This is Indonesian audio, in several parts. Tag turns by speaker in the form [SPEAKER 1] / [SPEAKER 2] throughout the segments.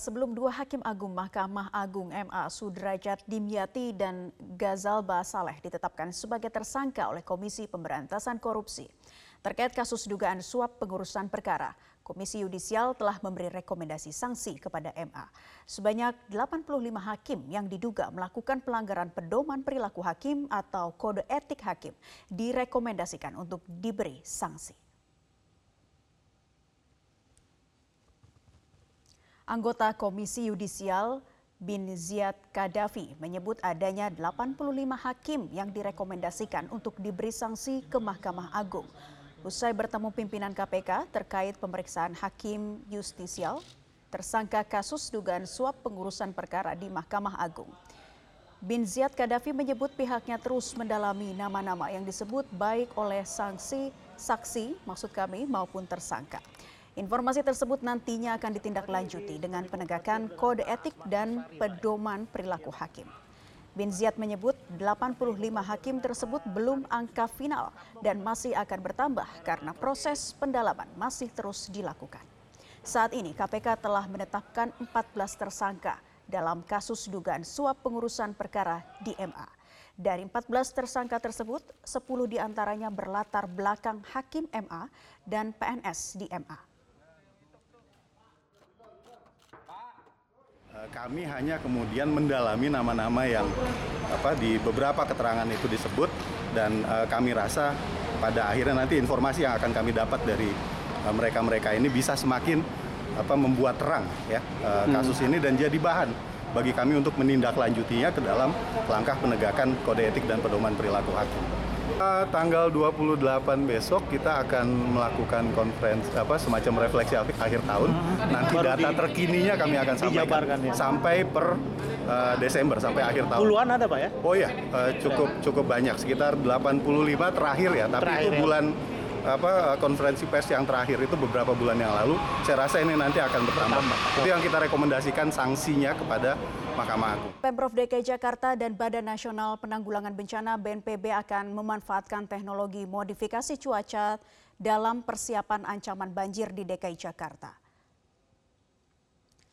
[SPEAKER 1] Sebelum dua hakim agung Mahkamah Agung MA Sudrajat Dimyati dan Gazalba Saleh ditetapkan sebagai tersangka oleh Komisi Pemberantasan Korupsi. Terkait kasus dugaan suap pengurusan perkara, Komisi Yudisial telah memberi rekomendasi sanksi kepada MA. Sebanyak 85 hakim yang diduga melakukan pelanggaran pedoman perilaku hakim atau kode etik hakim direkomendasikan untuk diberi sanksi. Anggota Komisi Yudisial bin Ziyad Kadafi menyebut adanya 85 hakim yang direkomendasikan untuk diberi sanksi ke Mahkamah Agung. Usai bertemu pimpinan KPK terkait pemeriksaan hakim justisial, tersangka kasus dugaan suap pengurusan perkara di Mahkamah Agung. Bin Ziyad Kadafi menyebut pihaknya terus mendalami nama-nama yang disebut baik oleh sanksi, saksi, maksud kami, maupun tersangka. Informasi tersebut nantinya akan ditindaklanjuti dengan penegakan kode etik dan pedoman perilaku hakim. Bin Ziyad menyebut 85 hakim tersebut belum angka final dan masih akan bertambah karena proses pendalaman masih terus dilakukan. Saat ini KPK telah menetapkan 14 tersangka dalam kasus dugaan suap pengurusan perkara di MA. Dari 14 tersangka tersebut, 10 di antaranya berlatar belakang hakim MA dan PNS di MA.
[SPEAKER 2] Kami hanya kemudian mendalami nama-nama yang apa di beberapa keterangan itu disebut dan uh, kami rasa pada akhirnya nanti informasi yang akan kami dapat dari eh, mereka-mereka uh, ini bisa semakin apa membuat terang ya uh, kasus hmm. ini dan jadi bahan bagi kami untuk menindaklanjutinya ke dalam langkah penegakan kode etik dan pedoman perilaku hakim. Tanggal 28 besok kita akan melakukan konferensi apa semacam refleksi akhir tahun. Hmm. Nanti Baru data di, terkininya kami akan sampaikan ya. sampai per uh, Desember sampai akhir tahun.
[SPEAKER 3] Puluhan ada Pak ya?
[SPEAKER 2] Oh ya, uh, cukup cukup banyak sekitar 85 terakhir ya, tapi terakhir, itu ya. bulan ya apa konferensi pers yang terakhir itu beberapa bulan yang lalu saya rasa ini nanti akan bertambah itu yang kita rekomendasikan sanksinya kepada Mahkamah Agung.
[SPEAKER 1] Pemprov DKI Jakarta dan Badan Nasional Penanggulangan Bencana BNPB akan memanfaatkan teknologi modifikasi cuaca dalam persiapan ancaman banjir di DKI Jakarta.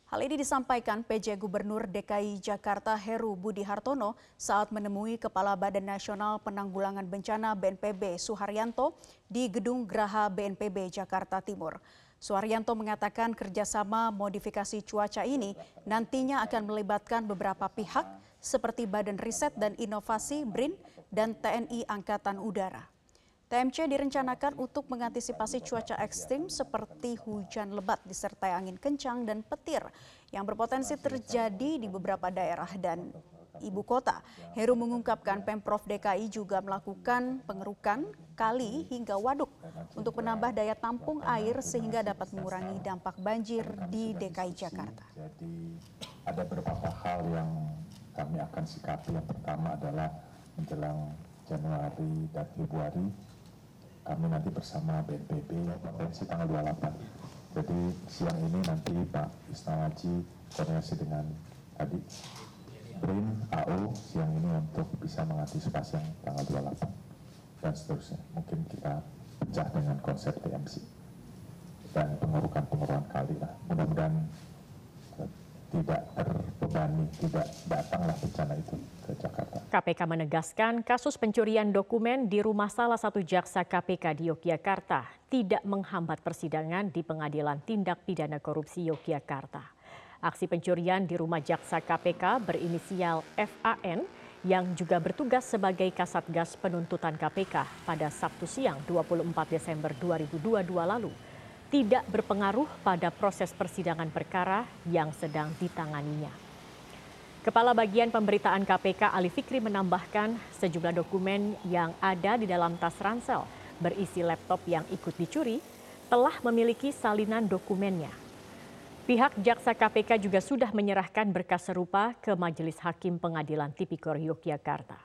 [SPEAKER 1] Hal ini disampaikan PJ Gubernur DKI Jakarta Heru Budi Hartono saat menemui Kepala Badan Nasional Penanggulangan Bencana BNPB Suharyanto di Gedung Graha BNPB Jakarta Timur. Suharyanto mengatakan kerjasama modifikasi cuaca ini nantinya akan melibatkan beberapa pihak seperti Badan Riset dan Inovasi BRIN dan TNI Angkatan Udara. TMC direncanakan untuk mengantisipasi cuaca ekstrim seperti hujan lebat disertai angin kencang dan petir yang berpotensi terjadi di beberapa daerah dan ibu kota. Heru mengungkapkan Pemprov DKI juga melakukan pengerukan kali hingga waduk untuk menambah daya tampung air sehingga dapat mengurangi dampak banjir di DKI Jakarta.
[SPEAKER 4] Jadi ada beberapa hal yang kami akan sikapi. Yang pertama adalah menjelang Januari dan Februari kami nanti bersama BNPB konferensi tanggal 28. Jadi siang ini nanti Pak Isnawaji koordinasi dengan tadi BRIN, AO siang ini untuk bisa mengantisipasi yang tanggal 28 dan seterusnya. Mungkin kita pecah dengan konsep TMC dan pengurukan-pengurukan kali lah. Mudah-mudahan tidak terbebani, tidak datanglah bencana itu ke Jakarta.
[SPEAKER 5] KPK menegaskan kasus pencurian dokumen di rumah salah satu jaksa KPK di Yogyakarta tidak menghambat persidangan di Pengadilan Tindak Pidana Korupsi Yogyakarta. Aksi pencurian di rumah jaksa KPK berinisial FAN yang juga bertugas sebagai Kasatgas Penuntutan KPK pada Sabtu siang 24 Desember 2022 lalu tidak berpengaruh pada proses persidangan perkara yang sedang ditanganinya. Kepala Bagian Pemberitaan KPK Ali Fikri menambahkan sejumlah dokumen yang ada di dalam tas ransel berisi laptop yang ikut dicuri telah memiliki salinan dokumennya. Pihak jaksa KPK juga sudah menyerahkan berkas serupa ke Majelis Hakim Pengadilan Tipikor Yogyakarta.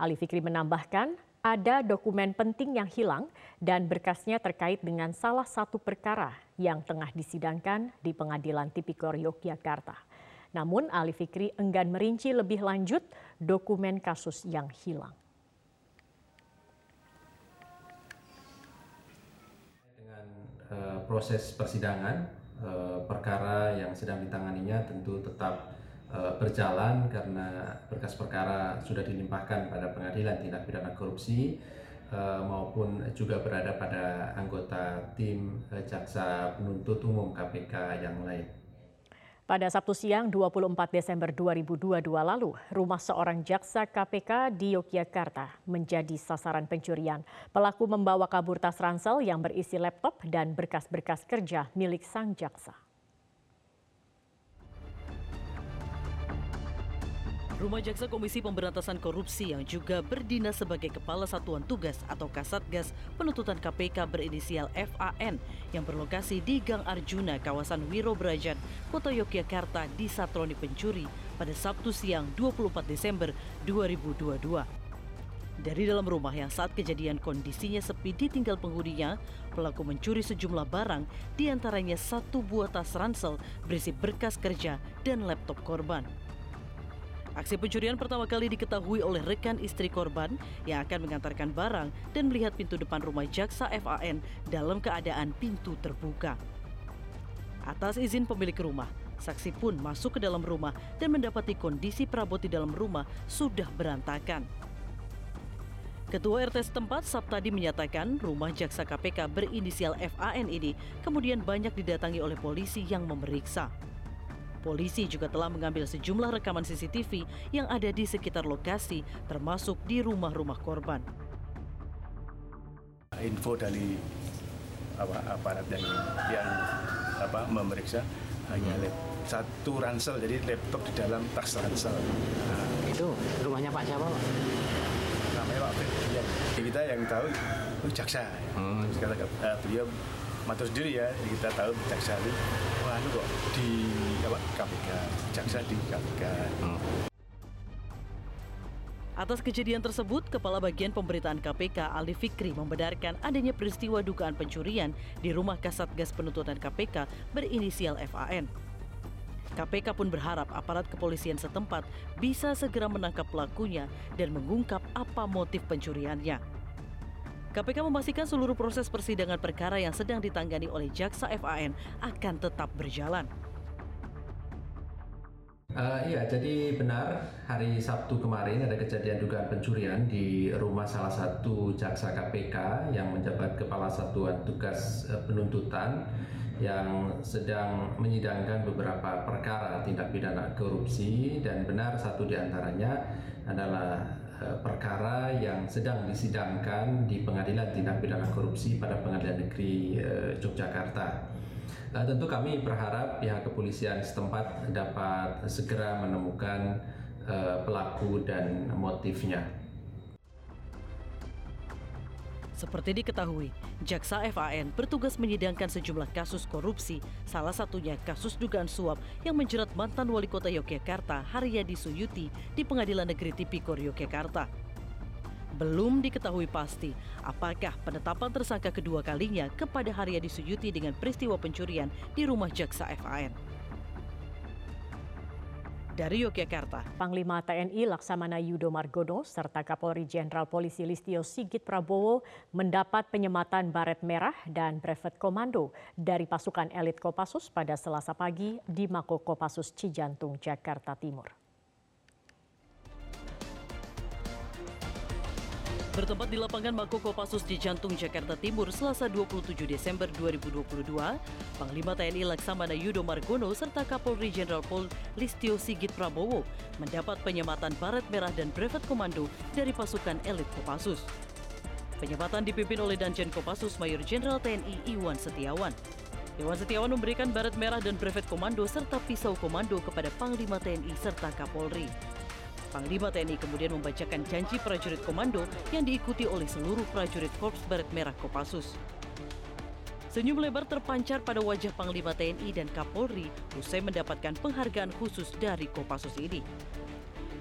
[SPEAKER 5] Ali Fikri menambahkan ada dokumen penting yang hilang dan berkasnya terkait dengan salah satu perkara yang tengah disidangkan di Pengadilan Tipikor Yogyakarta. Namun Ali Fikri enggan merinci lebih lanjut dokumen kasus yang hilang.
[SPEAKER 6] Dengan uh, proses persidangan
[SPEAKER 3] eh, perkara yang sedang ditanganinya tentu tetap berjalan karena berkas perkara sudah dilimpahkan pada pengadilan tindak pidana korupsi eh, maupun juga berada pada anggota tim eh, jaksa penuntut umum KPK yang lain.
[SPEAKER 5] Pada Sabtu siang 24 Desember 2022 lalu, rumah seorang jaksa KPK di Yogyakarta menjadi sasaran pencurian. Pelaku membawa kabur tas ransel yang berisi laptop dan berkas-berkas kerja milik sang jaksa.
[SPEAKER 6] Rumah Jaksa Komisi Pemberantasan Korupsi yang juga berdinas sebagai Kepala Satuan Tugas atau Kasatgas Penuntutan KPK berinisial FAN yang berlokasi di Gang Arjuna, kawasan Wiro Brajan, Kota Yogyakarta disatroni pencuri pada Sabtu siang 24 Desember 2022. Dari dalam rumah yang saat kejadian kondisinya sepi ditinggal penghuninya, pelaku mencuri sejumlah barang, di antaranya satu buah tas ransel berisi berkas kerja dan laptop korban. Aksi pencurian pertama kali diketahui oleh rekan istri korban yang akan mengantarkan barang dan melihat pintu depan rumah jaksa FAN dalam keadaan pintu terbuka. Atas izin pemilik rumah, saksi pun masuk ke dalam rumah dan mendapati kondisi perabot di dalam rumah sudah berantakan. Ketua RT setempat Sabtadi menyatakan rumah jaksa KPK berinisial FAN ini kemudian banyak didatangi oleh polisi yang memeriksa. Polisi juga telah mengambil sejumlah rekaman CCTV yang ada di sekitar lokasi, termasuk di rumah-rumah korban.
[SPEAKER 7] Info dari apa, aparat yang yang apa memeriksa hanya lab, satu ransel, jadi laptop di dalam tas ransel. Nah,
[SPEAKER 8] Itu rumahnya Pak siapa Pak?
[SPEAKER 7] namanya Pak Firdian. Kita yang tahu, oh jaksa.
[SPEAKER 8] Hmm.
[SPEAKER 7] Kata uh, beliau matur sendiri ya, kita tahu jaksa itu, wah lu kok di apa KPK, jaksa di KPK.
[SPEAKER 6] Atas kejadian tersebut, Kepala Bagian Pemberitaan KPK Ali Fikri membenarkan adanya peristiwa dugaan pencurian di rumah Kasatgas Penuntutan KPK berinisial FAN. KPK pun berharap aparat kepolisian setempat bisa segera menangkap pelakunya dan mengungkap apa motif pencuriannya. KPK memastikan seluruh proses persidangan perkara yang sedang ditangani oleh jaksa FAN akan tetap berjalan.
[SPEAKER 3] Uh, iya, jadi benar hari Sabtu kemarin ada kejadian dugaan pencurian di rumah salah satu jaksa KPK yang menjabat kepala satuan tugas uh, penuntutan yang sedang menyidangkan beberapa perkara tindak pidana korupsi dan benar satu di antaranya adalah uh, perkara yang sedang disidangkan di Pengadilan Tindak Pidana Korupsi pada Pengadilan Negeri Yogyakarta. Nah, tentu kami berharap pihak kepolisian setempat dapat segera menemukan uh, pelaku dan motifnya.
[SPEAKER 6] Seperti diketahui, Jaksa FAN bertugas menyidangkan sejumlah kasus korupsi, salah satunya kasus dugaan suap yang menjerat mantan wali kota Yogyakarta Haryadi Suyuti di Pengadilan Negeri Tipikor Yogyakarta. Belum diketahui pasti apakah penetapan tersangka kedua kalinya kepada Haryadi Suyuti dengan peristiwa pencurian di rumah Jaksa FAN. Dari Yogyakarta,
[SPEAKER 5] Panglima TNI Laksamana Yudo Margono serta Kapolri Jenderal Polisi Listio Sigit Prabowo mendapat penyematan baret merah dan brevet komando dari pasukan elit Kopassus pada Selasa pagi di Mako Kopassus Cijantung, Jakarta Timur.
[SPEAKER 6] Bertempat di lapangan Mako Kopassus di Jantung Jakarta Timur Selasa 27 Desember 2022, Panglima TNI Laksamana Yudo Margono serta Kapolri Jenderal Pol Listio Sigit Prabowo mendapat penyematan baret merah dan brevet komando dari pasukan elit Kopassus. Penyematan dipimpin oleh Danjen Kopassus Mayor Jenderal TNI Iwan Setiawan. Iwan Setiawan memberikan baret merah dan brevet komando serta pisau komando kepada Panglima TNI serta Kapolri. Panglima TNI kemudian membacakan janji prajurit komando yang diikuti oleh seluruh prajurit Korps Baret Merah Kopassus. Senyum lebar terpancar pada wajah Panglima TNI dan Kapolri usai mendapatkan penghargaan khusus dari Kopassus ini.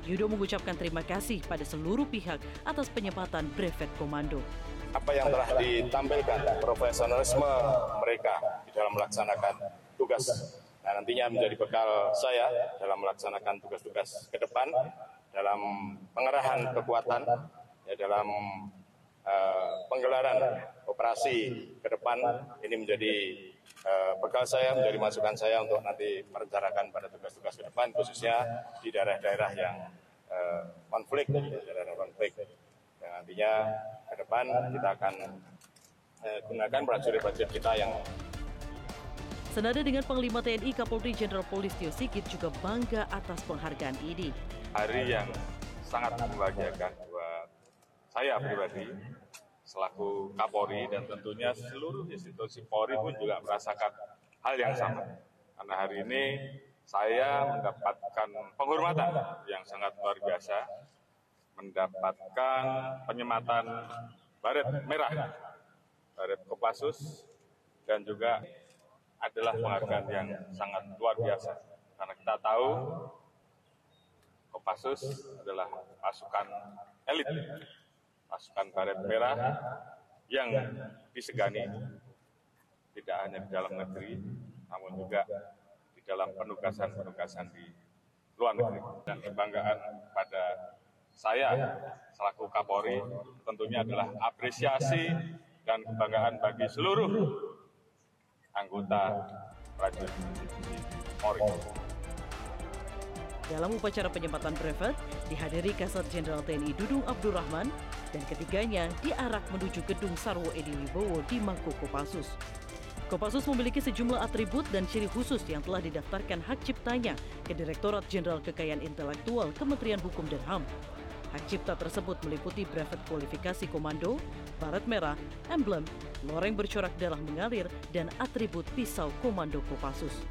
[SPEAKER 6] Yudo mengucapkan terima kasih pada seluruh pihak atas penyempatan brevet komando.
[SPEAKER 9] apa yang telah ditampilkan profesionalisme mereka di dalam melaksanakan tugas. Nah, nantinya menjadi bekal saya dalam melaksanakan tugas-tugas ke depan dalam pengerahan kekuatan ya dalam uh, penggelaran operasi ke depan ini menjadi eh, bekal saya, menjadi masukan saya untuk nanti merencanakan pada tugas-tugas ke depan, khususnya di daerah-daerah yang eh, konflik, daerah konflik. Yang nantinya ke depan kita akan eh, gunakan prajurit-prajurit kita yang
[SPEAKER 6] Senada dengan Panglima TNI Kapolri Jenderal Polisi Sigit juga bangga atas penghargaan ini.
[SPEAKER 10] Hari yang sangat membahagiakan buat saya pribadi selaku Kapolri dan tentunya seluruh institusi Polri pun juga merasakan hal yang sama. Karena hari ini saya mendapatkan penghormatan yang sangat luar biasa, mendapatkan penyematan baret merah, baret Kopassus, dan juga adalah penghargaan yang sangat luar biasa. Karena kita tahu Kopassus adalah pasukan elit, pasukan baret merah yang disegani tidak hanya di dalam negeri, namun juga di dalam penugasan-penugasan di luar negeri. Dan kebanggaan pada saya selaku Kapolri tentunya adalah apresiasi dan kebanggaan bagi seluruh anggota prajurit Polri.
[SPEAKER 6] Dalam upacara penyempatan brevet, dihadiri Kasat Jenderal TNI Dudung Abdurrahman dan ketiganya diarak menuju gedung Sarwo Edi Wibowo di Mako Kopassus. Kopassus memiliki sejumlah atribut dan ciri khusus yang telah didaftarkan hak ciptanya ke Direktorat Jenderal Kekayaan Intelektual Kementerian Hukum dan HAM. Hak cipta tersebut meliputi brevet kualifikasi komando, baret merah, emblem, loreng bercorak darah mengalir, dan atribut pisau komando Kopassus.